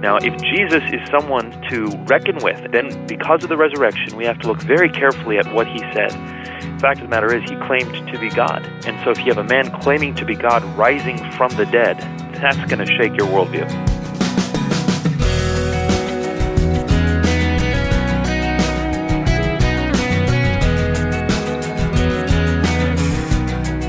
Now, if Jesus is someone to reckon with, then because of the resurrection, we have to look very carefully at what he said. The fact of the matter is, he claimed to be God. And so, if you have a man claiming to be God rising from the dead, that's going to shake your worldview.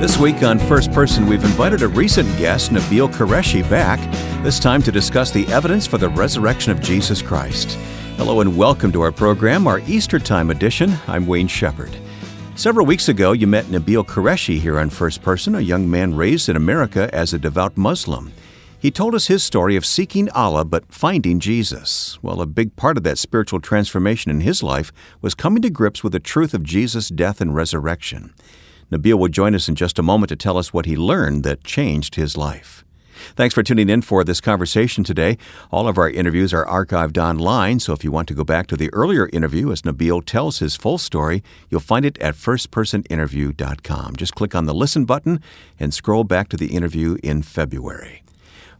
This week on First Person, we've invited a recent guest, Nabil Qureshi, back, this time to discuss the evidence for the resurrection of Jesus Christ. Hello and welcome to our program, our Easter time edition. I'm Wayne Shepherd. Several weeks ago, you met Nabil Qureshi here on First Person, a young man raised in America as a devout Muslim. He told us his story of seeking Allah but finding Jesus. Well, a big part of that spiritual transformation in his life was coming to grips with the truth of Jesus' death and resurrection. Nabil will join us in just a moment to tell us what he learned that changed his life. Thanks for tuning in for this conversation today. All of our interviews are archived online, so if you want to go back to the earlier interview as Nabil tells his full story, you'll find it at firstpersoninterview.com. Just click on the listen button and scroll back to the interview in February.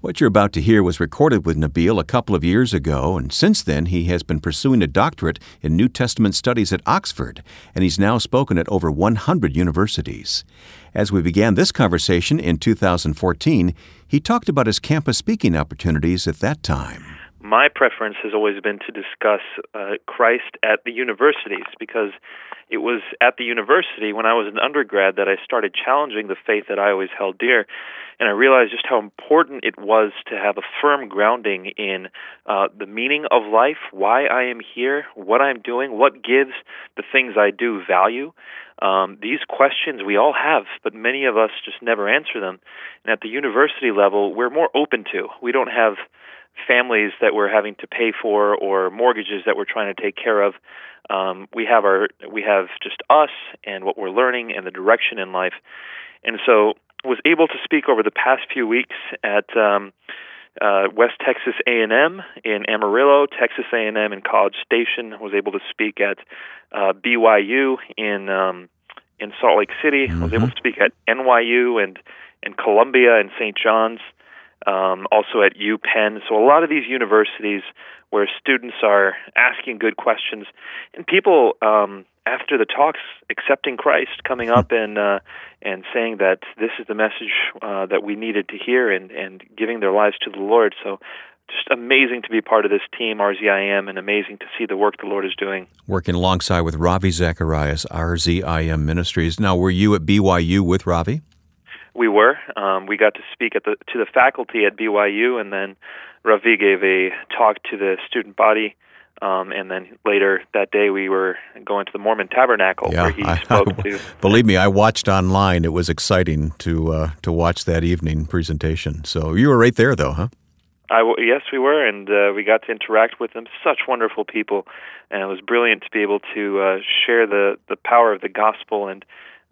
What you're about to hear was recorded with Nabil a couple of years ago, and since then he has been pursuing a doctorate in New Testament studies at Oxford, and he's now spoken at over 100 universities. As we began this conversation in 2014, he talked about his campus speaking opportunities at that time. My preference has always been to discuss uh, Christ at the universities because it was at the university when I was an undergrad that I started challenging the faith that I always held dear and I realized just how important it was to have a firm grounding in uh, the meaning of life, why I am here, what I'm doing, what gives the things I do value. Um, these questions we all have, but many of us just never answer them. And at the university level, we're more open to. We don't have families that we're having to pay for or mortgages that we're trying to take care of. Um, we have our we have just us and what we're learning and the direction in life. And so was able to speak over the past few weeks at um, uh, West Texas A&M in Amarillo, Texas A&M in College Station. Was able to speak at uh, BYU in um, in Salt Lake City. Mm-hmm. Was able to speak at NYU and and Columbia and St. John's. Um, also at UPenn. So a lot of these universities where students are asking good questions and people um, after the talks accepting Christ, coming up hmm. and uh, and saying that this is the message uh, that we needed to hear, and and giving their lives to the Lord. So. Just amazing to be part of this team, RZIM, and amazing to see the work the Lord is doing. Working alongside with Ravi Zacharias, RZIM Ministries. Now, were you at BYU with Ravi? We were. Um, we got to speak at the to the faculty at BYU, and then Ravi gave a talk to the student body um, and then later that day, we were going to the Mormon Tabernacle yeah, where he I, spoke I, to. Believe me, I watched online. It was exciting to uh, to watch that evening presentation. So you were right there, though, huh? I w- yes, we were, and uh, we got to interact with them. Such wonderful people, and it was brilliant to be able to uh, share the the power of the gospel and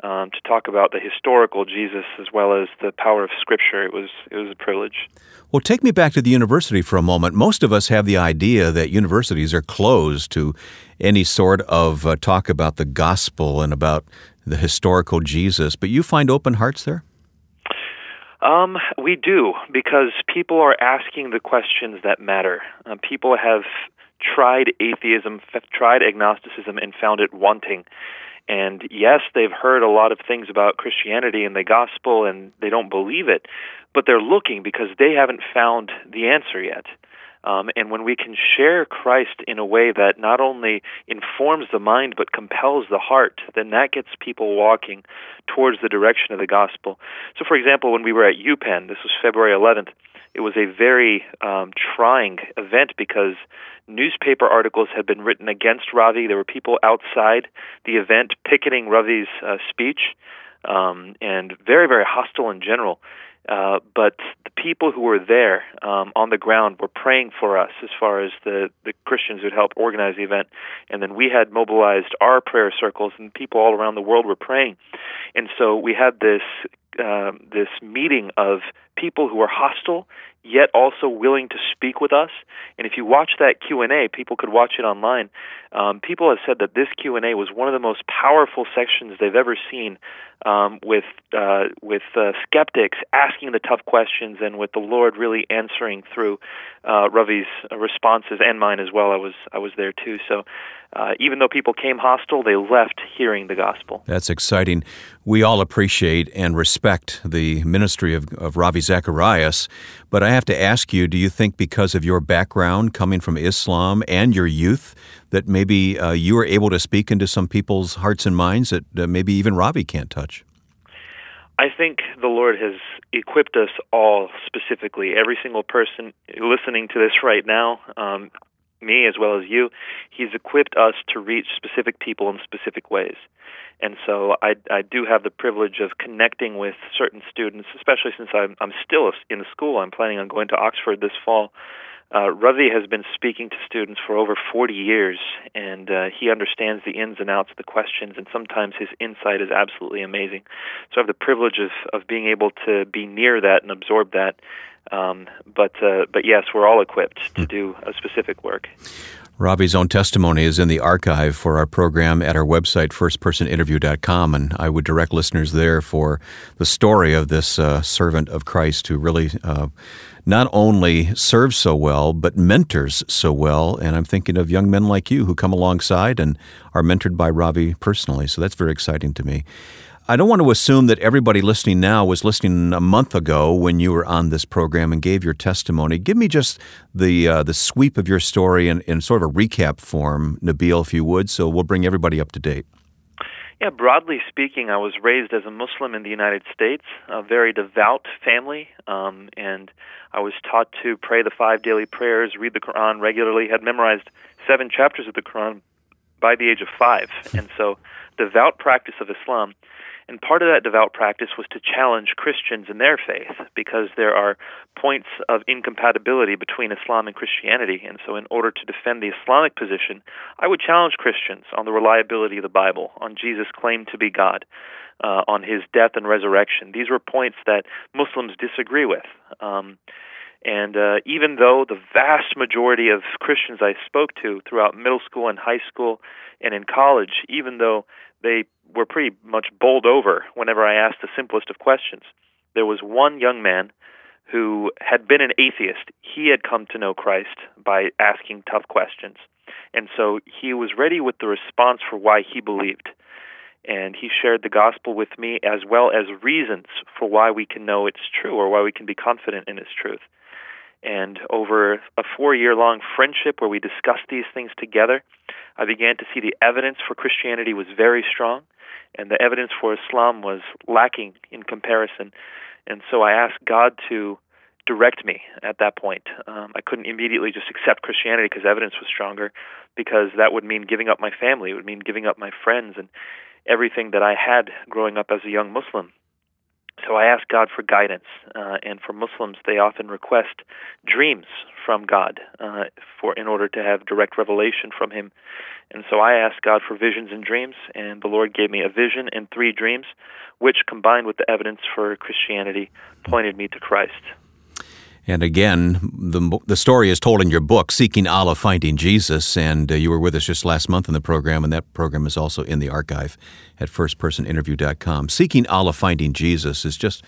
um, to talk about the historical Jesus as well as the power of Scripture. It was it was a privilege. Well, take me back to the university for a moment. Most of us have the idea that universities are closed to any sort of uh, talk about the gospel and about the historical Jesus, but you find open hearts there. Um, we do because people are asking the questions that matter. Uh, people have tried atheism, tried agnosticism, and found it wanting. And yes, they've heard a lot of things about Christianity and the gospel, and they don't believe it, but they're looking because they haven't found the answer yet. Um, and when we can share Christ in a way that not only informs the mind but compels the heart, then that gets people walking towards the direction of the gospel. So, for example, when we were at UPenn, this was February 11th, it was a very um, trying event because newspaper articles had been written against Ravi. There were people outside the event picketing Ravi's uh, speech, um, and very, very hostile in general. Uh, but the people who were there um, on the ground were praying for us as far as the, the Christians who'd helped organize the event. And then we had mobilized our prayer circles, and people all around the world were praying. And so we had this uh, this meeting of people who are hostile yet also willing to speak with us. And if you watch that Q and A, people could watch it online. Um, people have said that this Q and A was one of the most powerful sections they've ever seen, um, with uh, with uh, skeptics asking the tough questions, and with the Lord really answering through uh, Ravi's responses and mine as well. I was I was there too. So uh, even though people came hostile, they left hearing the gospel. That's exciting. We all appreciate and respect the ministry of, of Ravi Zacharias, but I have to ask you do you think because of your background coming from Islam and your youth, that maybe uh, you are able to speak into some people's hearts and minds that uh, maybe even Ravi can't touch? I think the Lord has equipped us all specifically, every single person listening to this right now, um, me as well as you, he's equipped us to reach specific people in specific ways. And so I, I do have the privilege of connecting with certain students, especially since I'm, I'm still in school. I'm planning on going to Oxford this fall. Uh, Ravi has been speaking to students for over 40 years, and uh, he understands the ins and outs of the questions, and sometimes his insight is absolutely amazing. So I have the privilege of, of being able to be near that and absorb that um, but uh, but yes, we're all equipped to do a specific work. Ravi's own testimony is in the archive for our program at our website, firstpersoninterview.com, and I would direct listeners there for the story of this uh, servant of Christ who really uh, not only serves so well, but mentors so well. And I'm thinking of young men like you who come alongside and are mentored by Ravi personally. So that's very exciting to me. I don't want to assume that everybody listening now was listening a month ago when you were on this program and gave your testimony. Give me just the uh, the sweep of your story in, in sort of a recap form, Nabil, if you would, so we'll bring everybody up to date. Yeah, broadly speaking, I was raised as a Muslim in the United States, a very devout family, um, and I was taught to pray the five daily prayers, read the Quran regularly, had memorized seven chapters of the Quran by the age of five, and so devout practice of Islam. And part of that devout practice was to challenge Christians in their faith because there are points of incompatibility between Islam and Christianity. And so, in order to defend the Islamic position, I would challenge Christians on the reliability of the Bible, on Jesus' claim to be God, uh, on his death and resurrection. These were points that Muslims disagree with. Um, and uh, even though the vast majority of Christians I spoke to throughout middle school and high school and in college, even though they were pretty much bowled over whenever I asked the simplest of questions. There was one young man who had been an atheist. He had come to know Christ by asking tough questions. And so he was ready with the response for why he believed. And he shared the gospel with me as well as reasons for why we can know it's true or why we can be confident in its truth. And over a four year long friendship where we discussed these things together, I began to see the evidence for Christianity was very strong and the evidence for Islam was lacking in comparison. And so I asked God to direct me at that point. Um, I couldn't immediately just accept Christianity because evidence was stronger, because that would mean giving up my family, it would mean giving up my friends and everything that I had growing up as a young Muslim. So I asked God for guidance, uh, and for Muslims, they often request dreams from God uh, for in order to have direct revelation from Him. And so I asked God for visions and dreams, and the Lord gave me a vision and three dreams, which combined with the evidence for Christianity pointed me to Christ. And again, the, the story is told in your book, Seeking Allah, Finding Jesus. And uh, you were with us just last month in the program, and that program is also in the archive at firstpersoninterview.com. Seeking Allah, Finding Jesus is just.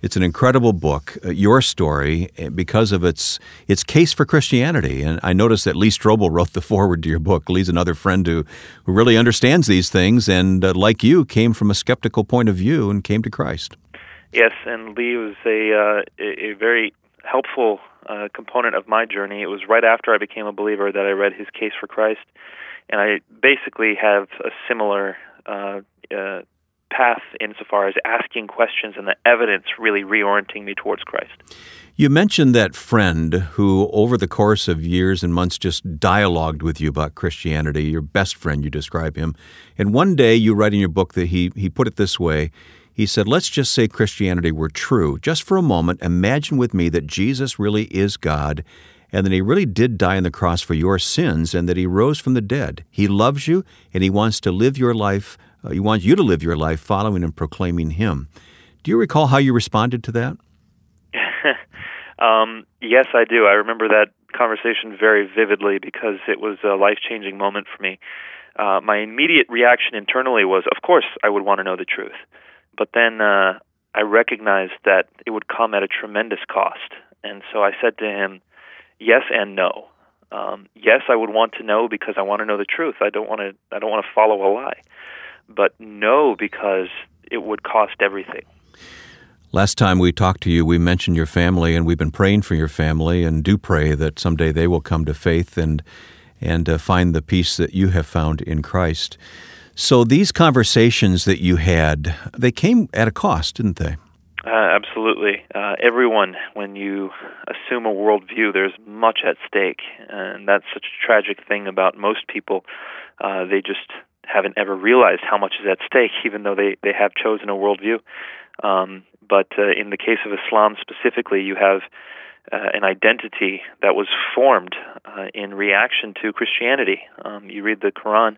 It's an incredible book, uh, your story, eh, because of its its case for Christianity. And I noticed that Lee Strobel wrote the foreword to your book. Lee's another friend who, who really understands these things and, uh, like you, came from a skeptical point of view and came to Christ. Yes, and Lee was a, uh, a very helpful uh, component of my journey. It was right after I became a believer that I read his Case for Christ, and I basically have a similar uh, uh, path insofar as asking questions and the evidence really reorienting me towards Christ. You mentioned that friend who, over the course of years and months, just dialogued with you about Christianity, your best friend, you describe him. And one day you write in your book that he, he put it this way he said, Let's just say Christianity were true. Just for a moment, imagine with me that Jesus really is God and that he really did die on the cross for your sins and that he rose from the dead. He loves you and he wants to live your life, uh, he wants you to live your life following and proclaiming him. Do you recall how you responded to that? um, yes, I do. I remember that conversation very vividly because it was a life changing moment for me. Uh, my immediate reaction internally was, of course, I would want to know the truth. But then uh, I recognized that it would come at a tremendous cost. And so I said to him, yes and no. Um, yes, I would want to know because I want to know the truth. I don't want to. I don't want to follow a lie. But no, because it would cost everything. Last time we talked to you, we mentioned your family, and we've been praying for your family, and do pray that someday they will come to faith and and uh, find the peace that you have found in Christ. So these conversations that you had, they came at a cost, didn't they? Uh, absolutely. Uh, everyone, when you assume a worldview, there's much at stake, and that's such a tragic thing about most people. Uh, they just haven't ever realized how much is at stake, even though they they have chosen a worldview. Um, but uh, in the case of Islam specifically, you have uh, an identity that was formed uh, in reaction to Christianity. Um, you read the Quran,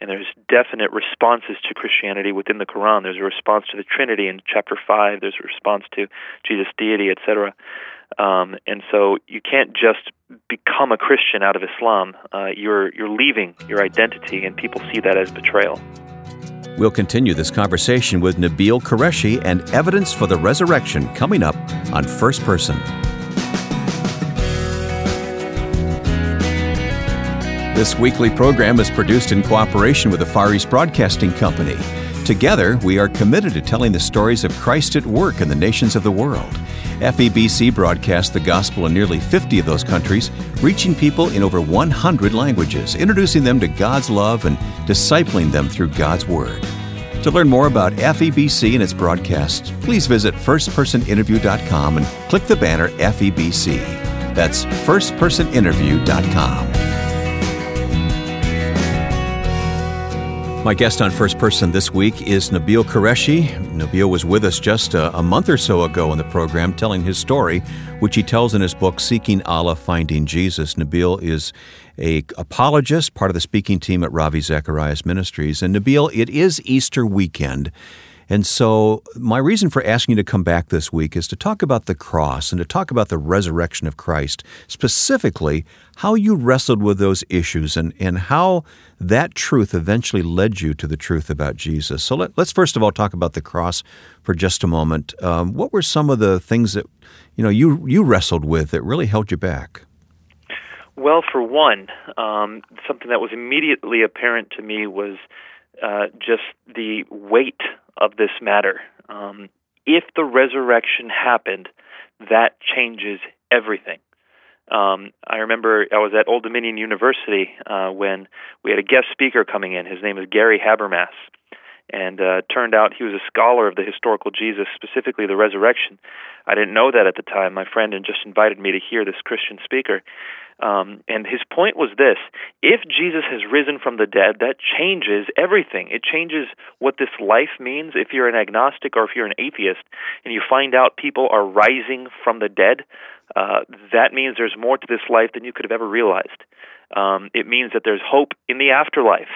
and there's definite responses to Christianity within the Quran. There's a response to the Trinity in chapter five. There's a response to Jesus' deity, etc. Um, and so you can't just become a Christian out of Islam. Uh, you're you're leaving your identity, and people see that as betrayal. We'll continue this conversation with Nabil Qureshi and evidence for the resurrection coming up on First Person. This weekly program is produced in cooperation with the Far East Broadcasting Company. Together, we are committed to telling the stories of Christ at work in the nations of the world. FEBC broadcasts the gospel in nearly 50 of those countries, reaching people in over 100 languages, introducing them to God's love and discipling them through God's Word. To learn more about FEBC and its broadcasts, please visit firstpersoninterview.com and click the banner FEBC. That's firstpersoninterview.com. My guest on First Person this week is Nabil Qureshi. Nabil was with us just a, a, month or so ago in the program telling his story, which he tells in his book, Seeking Allah, Finding Jesus. Nabil is a apologist, part of the speaking team at Ravi Zacharias Ministries. And Nabil, it is Easter weekend. And so, my reason for asking you to come back this week is to talk about the cross and to talk about the resurrection of Christ, specifically how you wrestled with those issues and, and how that truth eventually led you to the truth about Jesus. So, let, us first of all talk about the cross for just a moment. Um, what were some of the things that you know you you wrestled with that really held you back? Well, for one, um, something that was immediately apparent to me was uh, just the weight of this matter. Um, if the resurrection happened, that changes everything. Um, I remember I was at Old Dominion University uh, when we had a guest speaker coming in. His name is Gary Habermas, and uh, turned out he was a scholar of the historical Jesus, specifically the resurrection. I didn't know that at the time. My friend had just invited me to hear this Christian speaker, um, and his point was this if Jesus has risen from the dead, that changes everything. It changes what this life means. If you're an agnostic or if you're an atheist and you find out people are rising from the dead, uh, that means there's more to this life than you could have ever realized. Um, it means that there's hope in the afterlife.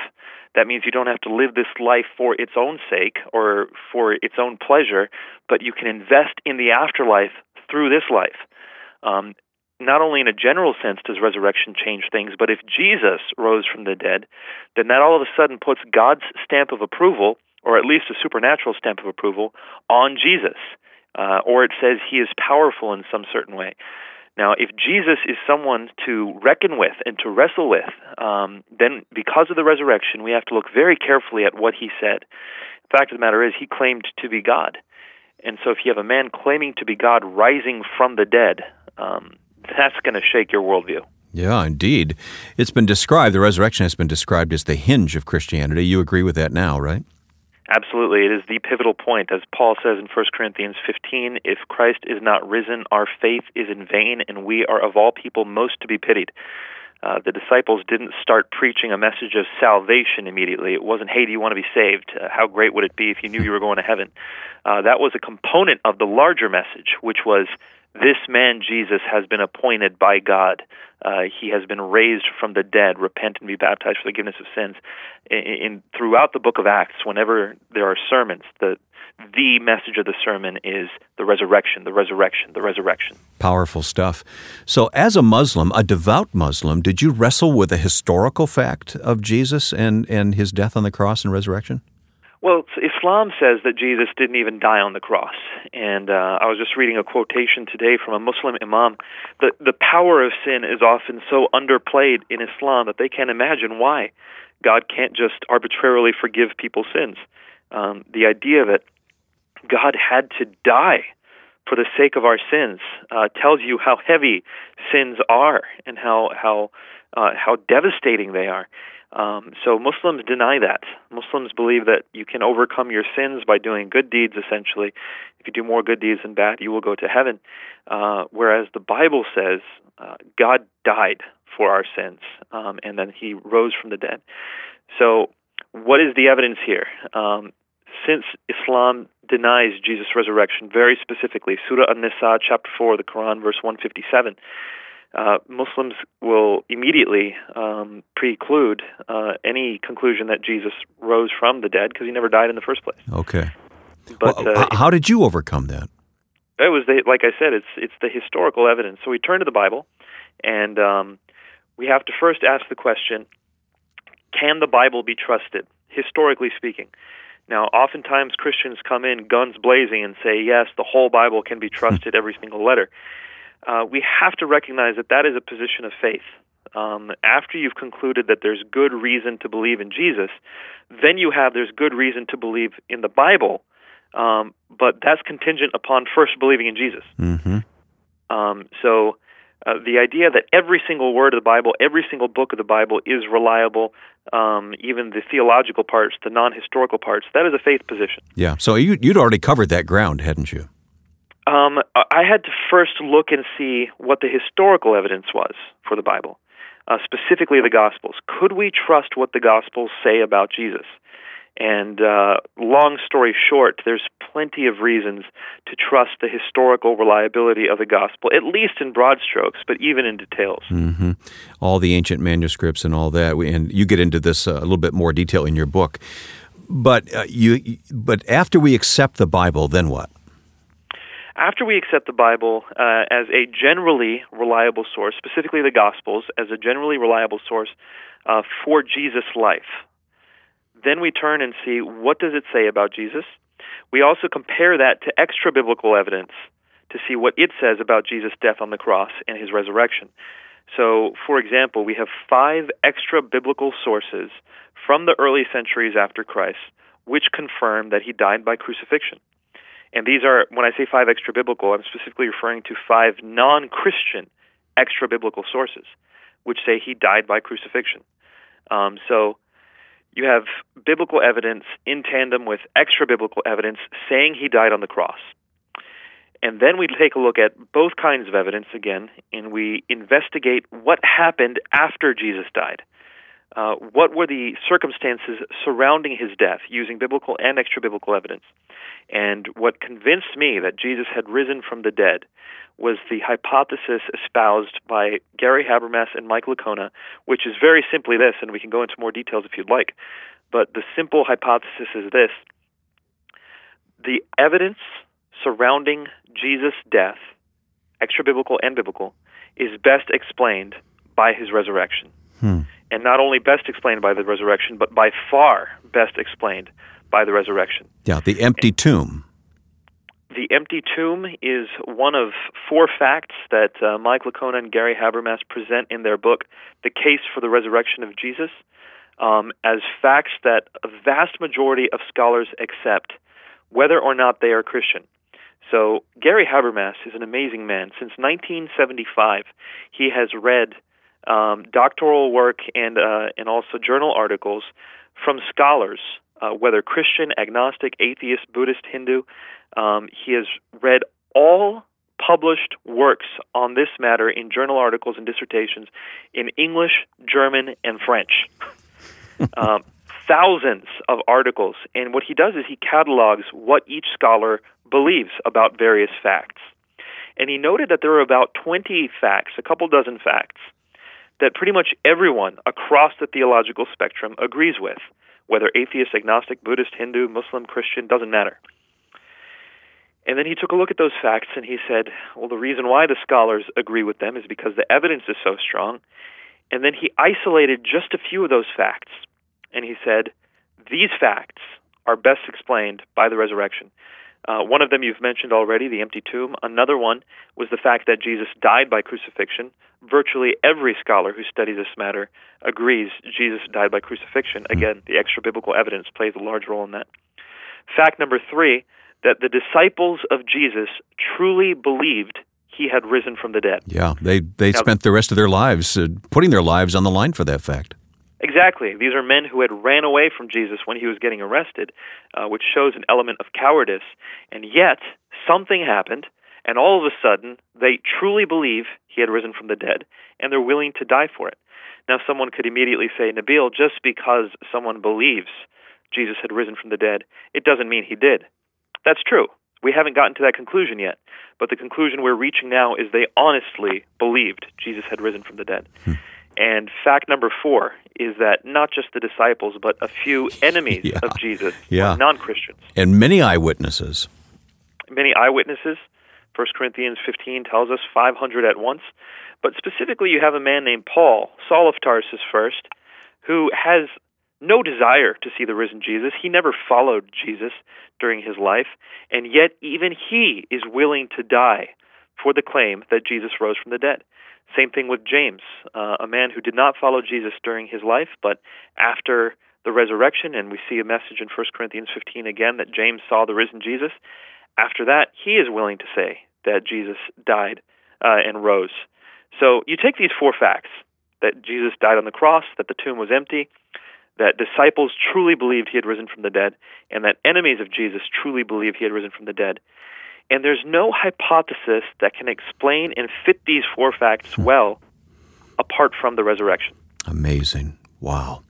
That means you don't have to live this life for its own sake or for its own pleasure, but you can invest in the afterlife through this life. Um, not only in a general sense does resurrection change things, but if Jesus rose from the dead, then that all of a sudden puts God's stamp of approval, or at least a supernatural stamp of approval, on Jesus. Uh, or it says he is powerful in some certain way. Now, if Jesus is someone to reckon with and to wrestle with, um, then because of the resurrection, we have to look very carefully at what he said. The fact of the matter is, he claimed to be God. And so, if you have a man claiming to be God rising from the dead, um, that's going to shake your worldview. Yeah, indeed. It's been described, the resurrection has been described as the hinge of Christianity. You agree with that now, right? Absolutely. It is the pivotal point. As Paul says in 1 Corinthians 15, if Christ is not risen, our faith is in vain, and we are of all people most to be pitied. Uh, the disciples didn't start preaching a message of salvation immediately. It wasn't, hey, do you want to be saved? Uh, how great would it be if you knew you were going to heaven? Uh, that was a component of the larger message, which was this man Jesus has been appointed by God. Uh, he has been raised from the dead. Repent and be baptized for the forgiveness of sins. In, in throughout the book of Acts, whenever there are sermons, the the message of the sermon is the resurrection, the resurrection, the resurrection. Powerful stuff. So, as a Muslim, a devout Muslim, did you wrestle with the historical fact of Jesus and, and his death on the cross and resurrection? Well, Islam says that Jesus didn't even die on the cross. And uh, I was just reading a quotation today from a Muslim imam. The, the power of sin is often so underplayed in Islam that they can't imagine why God can't just arbitrarily forgive people's sins. Um, the idea that God had to die for the sake of our sins uh, tells you how heavy sins are and how how uh, how devastating they are. Um, so Muslims deny that. Muslims believe that you can overcome your sins by doing good deeds. Essentially, if you do more good deeds than bad, you will go to heaven. Uh, whereas the Bible says uh, God died for our sins, um, and then He rose from the dead. So, what is the evidence here? Um, since Islam denies Jesus' resurrection very specifically, Surah An-Nisa, chapter 4 of the Quran, verse 157, uh, Muslims will immediately um, preclude uh, any conclusion that Jesus rose from the dead because he never died in the first place. Okay. But well, uh, how did you overcome that? It was the, like I said, it's it's the historical evidence. So we turn to the Bible, and um, we have to first ask the question: Can the Bible be trusted, historically speaking? Now, oftentimes Christians come in guns blazing and say, yes, the whole Bible can be hmm. trusted, every single letter. Uh, we have to recognize that that is a position of faith. Um, after you've concluded that there's good reason to believe in Jesus, then you have there's good reason to believe in the Bible, um, but that's contingent upon first believing in Jesus. Mm-hmm. Um, so uh, the idea that every single word of the Bible, every single book of the Bible is reliable, um, even the theological parts, the non historical parts, that is a faith position. Yeah. So you, would already covered that ground, hadn't you? Um, I had to first look and see what the historical evidence was for the Bible, uh, specifically the Gospels. Could we trust what the Gospels say about Jesus? And uh, long story short, there's plenty of reasons to trust the historical reliability of the gospel, at least in broad strokes, but even in details. Mm-hmm. All the ancient manuscripts and all that, and you get into this uh, a little bit more detail in your book. But uh, you, but after we accept the Bible, then what? After we accept the Bible uh, as a generally reliable source, specifically the Gospels, as a generally reliable source uh, for Jesus' life, then we turn and see what does it say about Jesus. We also compare that to extra biblical evidence to see what it says about Jesus' death on the cross and his resurrection. So, for example, we have five extra biblical sources from the early centuries after Christ which confirm that he died by crucifixion. And these are, when I say five extra biblical, I'm specifically referring to five non Christian extra biblical sources which say he died by crucifixion. Um, so, you have biblical evidence in tandem with extra biblical evidence saying he died on the cross. And then we take a look at both kinds of evidence again, and we investigate what happened after Jesus died. Uh, what were the circumstances surrounding his death using biblical and extra biblical evidence? And what convinced me that Jesus had risen from the dead was the hypothesis espoused by Gary Habermas and Mike Licona, which is very simply this, and we can go into more details if you'd like. But the simple hypothesis is this the evidence surrounding Jesus' death, extra biblical and biblical, is best explained by his resurrection. Hmm and not only best explained by the resurrection, but by far best explained by the resurrection. Yeah, the empty tomb. The empty tomb is one of four facts that uh, Mike Licona and Gary Habermas present in their book, The Case for the Resurrection of Jesus, um, as facts that a vast majority of scholars accept, whether or not they are Christian. So, Gary Habermas is an amazing man. Since 1975, he has read um, doctoral work and uh, and also journal articles from scholars, uh, whether Christian, agnostic, atheist, Buddhist, Hindu. Um, he has read all published works on this matter in journal articles and dissertations in English, German, and French. um, thousands of articles, and what he does is he catalogs what each scholar believes about various facts. and he noted that there were about 20 facts, a couple dozen facts, that pretty much everyone across the theological spectrum agrees with, whether atheist, agnostic, Buddhist, Hindu, Muslim, Christian, doesn't matter. And then he took a look at those facts and he said, well, the reason why the scholars agree with them is because the evidence is so strong. And then he isolated just a few of those facts. And he said, these facts are best explained by the resurrection. Uh, one of them you've mentioned already, the empty tomb. Another one was the fact that Jesus died by crucifixion. Virtually every scholar who studies this matter agrees Jesus died by crucifixion. Hmm. Again, the extra biblical evidence plays a large role in that. Fact number three that the disciples of Jesus truly believed he had risen from the dead. Yeah, they, they now, spent the rest of their lives uh, putting their lives on the line for that fact. Exactly. These are men who had ran away from Jesus when he was getting arrested, uh, which shows an element of cowardice. And yet, something happened, and all of a sudden, they truly believe he had risen from the dead, and they're willing to die for it. Now, someone could immediately say, Nabil, just because someone believes Jesus had risen from the dead, it doesn't mean he did. That's true. We haven't gotten to that conclusion yet. But the conclusion we're reaching now is they honestly believed Jesus had risen from the dead. And fact number four is that not just the disciples, but a few enemies yeah. of Jesus, yeah. non Christians. And many eyewitnesses. Many eyewitnesses. 1 Corinthians 15 tells us 500 at once. But specifically, you have a man named Paul, Saul of Tarsus first, who has no desire to see the risen Jesus. He never followed Jesus during his life, and yet even he is willing to die for the claim that Jesus rose from the dead. Same thing with James, uh, a man who did not follow Jesus during his life, but after the resurrection, and we see a message in 1 Corinthians 15 again that James saw the risen Jesus. After that, he is willing to say that Jesus died uh, and rose. So you take these four facts that Jesus died on the cross, that the tomb was empty, that disciples truly believed he had risen from the dead, and that enemies of Jesus truly believed he had risen from the dead. And there's no hypothesis that can explain and fit these four facts hmm. well apart from the resurrection. Amazing. Wow.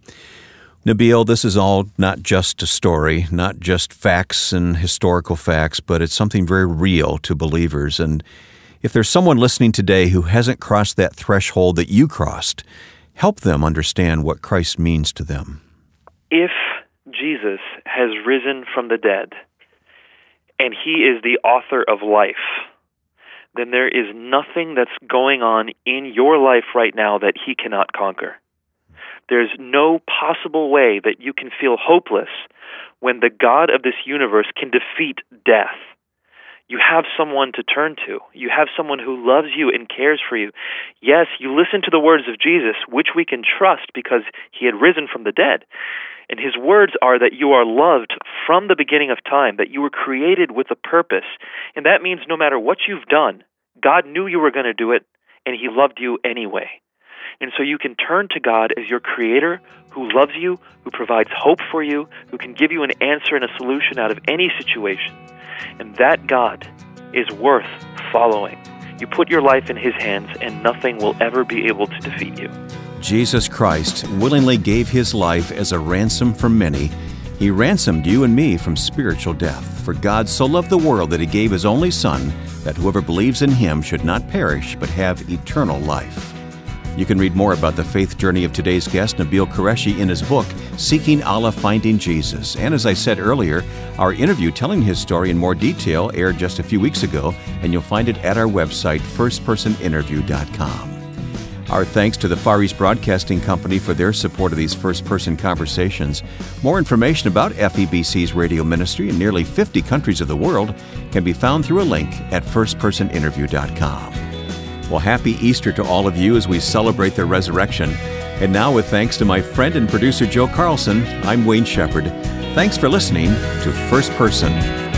Nabil, this is all not just a story, not just facts and historical facts, but it's something very real to believers. And if there's someone listening today who hasn't crossed that threshold that you crossed, help them understand what Christ means to them. If Jesus has risen from the dead, and He is the author of life, then there is nothing that's going on in your life right now that He cannot conquer. There's no possible way that you can feel hopeless when the God of this universe can defeat death. You have someone to turn to. You have someone who loves you and cares for you. Yes, you listen to the words of Jesus, which we can trust because he had risen from the dead. And his words are that you are loved from the beginning of time, that you were created with a purpose. And that means no matter what you've done, God knew you were going to do it, and he loved you anyway. And so you can turn to God as your creator who loves you, who provides hope for you, who can give you an answer and a solution out of any situation. And that God is worth following. You put your life in his hands, and nothing will ever be able to defeat you. Jesus Christ willingly gave his life as a ransom for many. He ransomed you and me from spiritual death. For God so loved the world that he gave his only Son, that whoever believes in him should not perish but have eternal life. You can read more about the faith journey of today's guest, Nabil Qureshi, in his book, Seeking Allah Finding Jesus. And as I said earlier, our interview telling his story in more detail aired just a few weeks ago, and you'll find it at our website, firstpersoninterview.com. Our thanks to the Far East Broadcasting Company for their support of these first person conversations. More information about FEBC's radio ministry in nearly 50 countries of the world can be found through a link at firstpersoninterview.com. Well, happy Easter to all of you as we celebrate the resurrection. And now, with thanks to my friend and producer Joe Carlson, I'm Wayne Shepherd. Thanks for listening to First Person.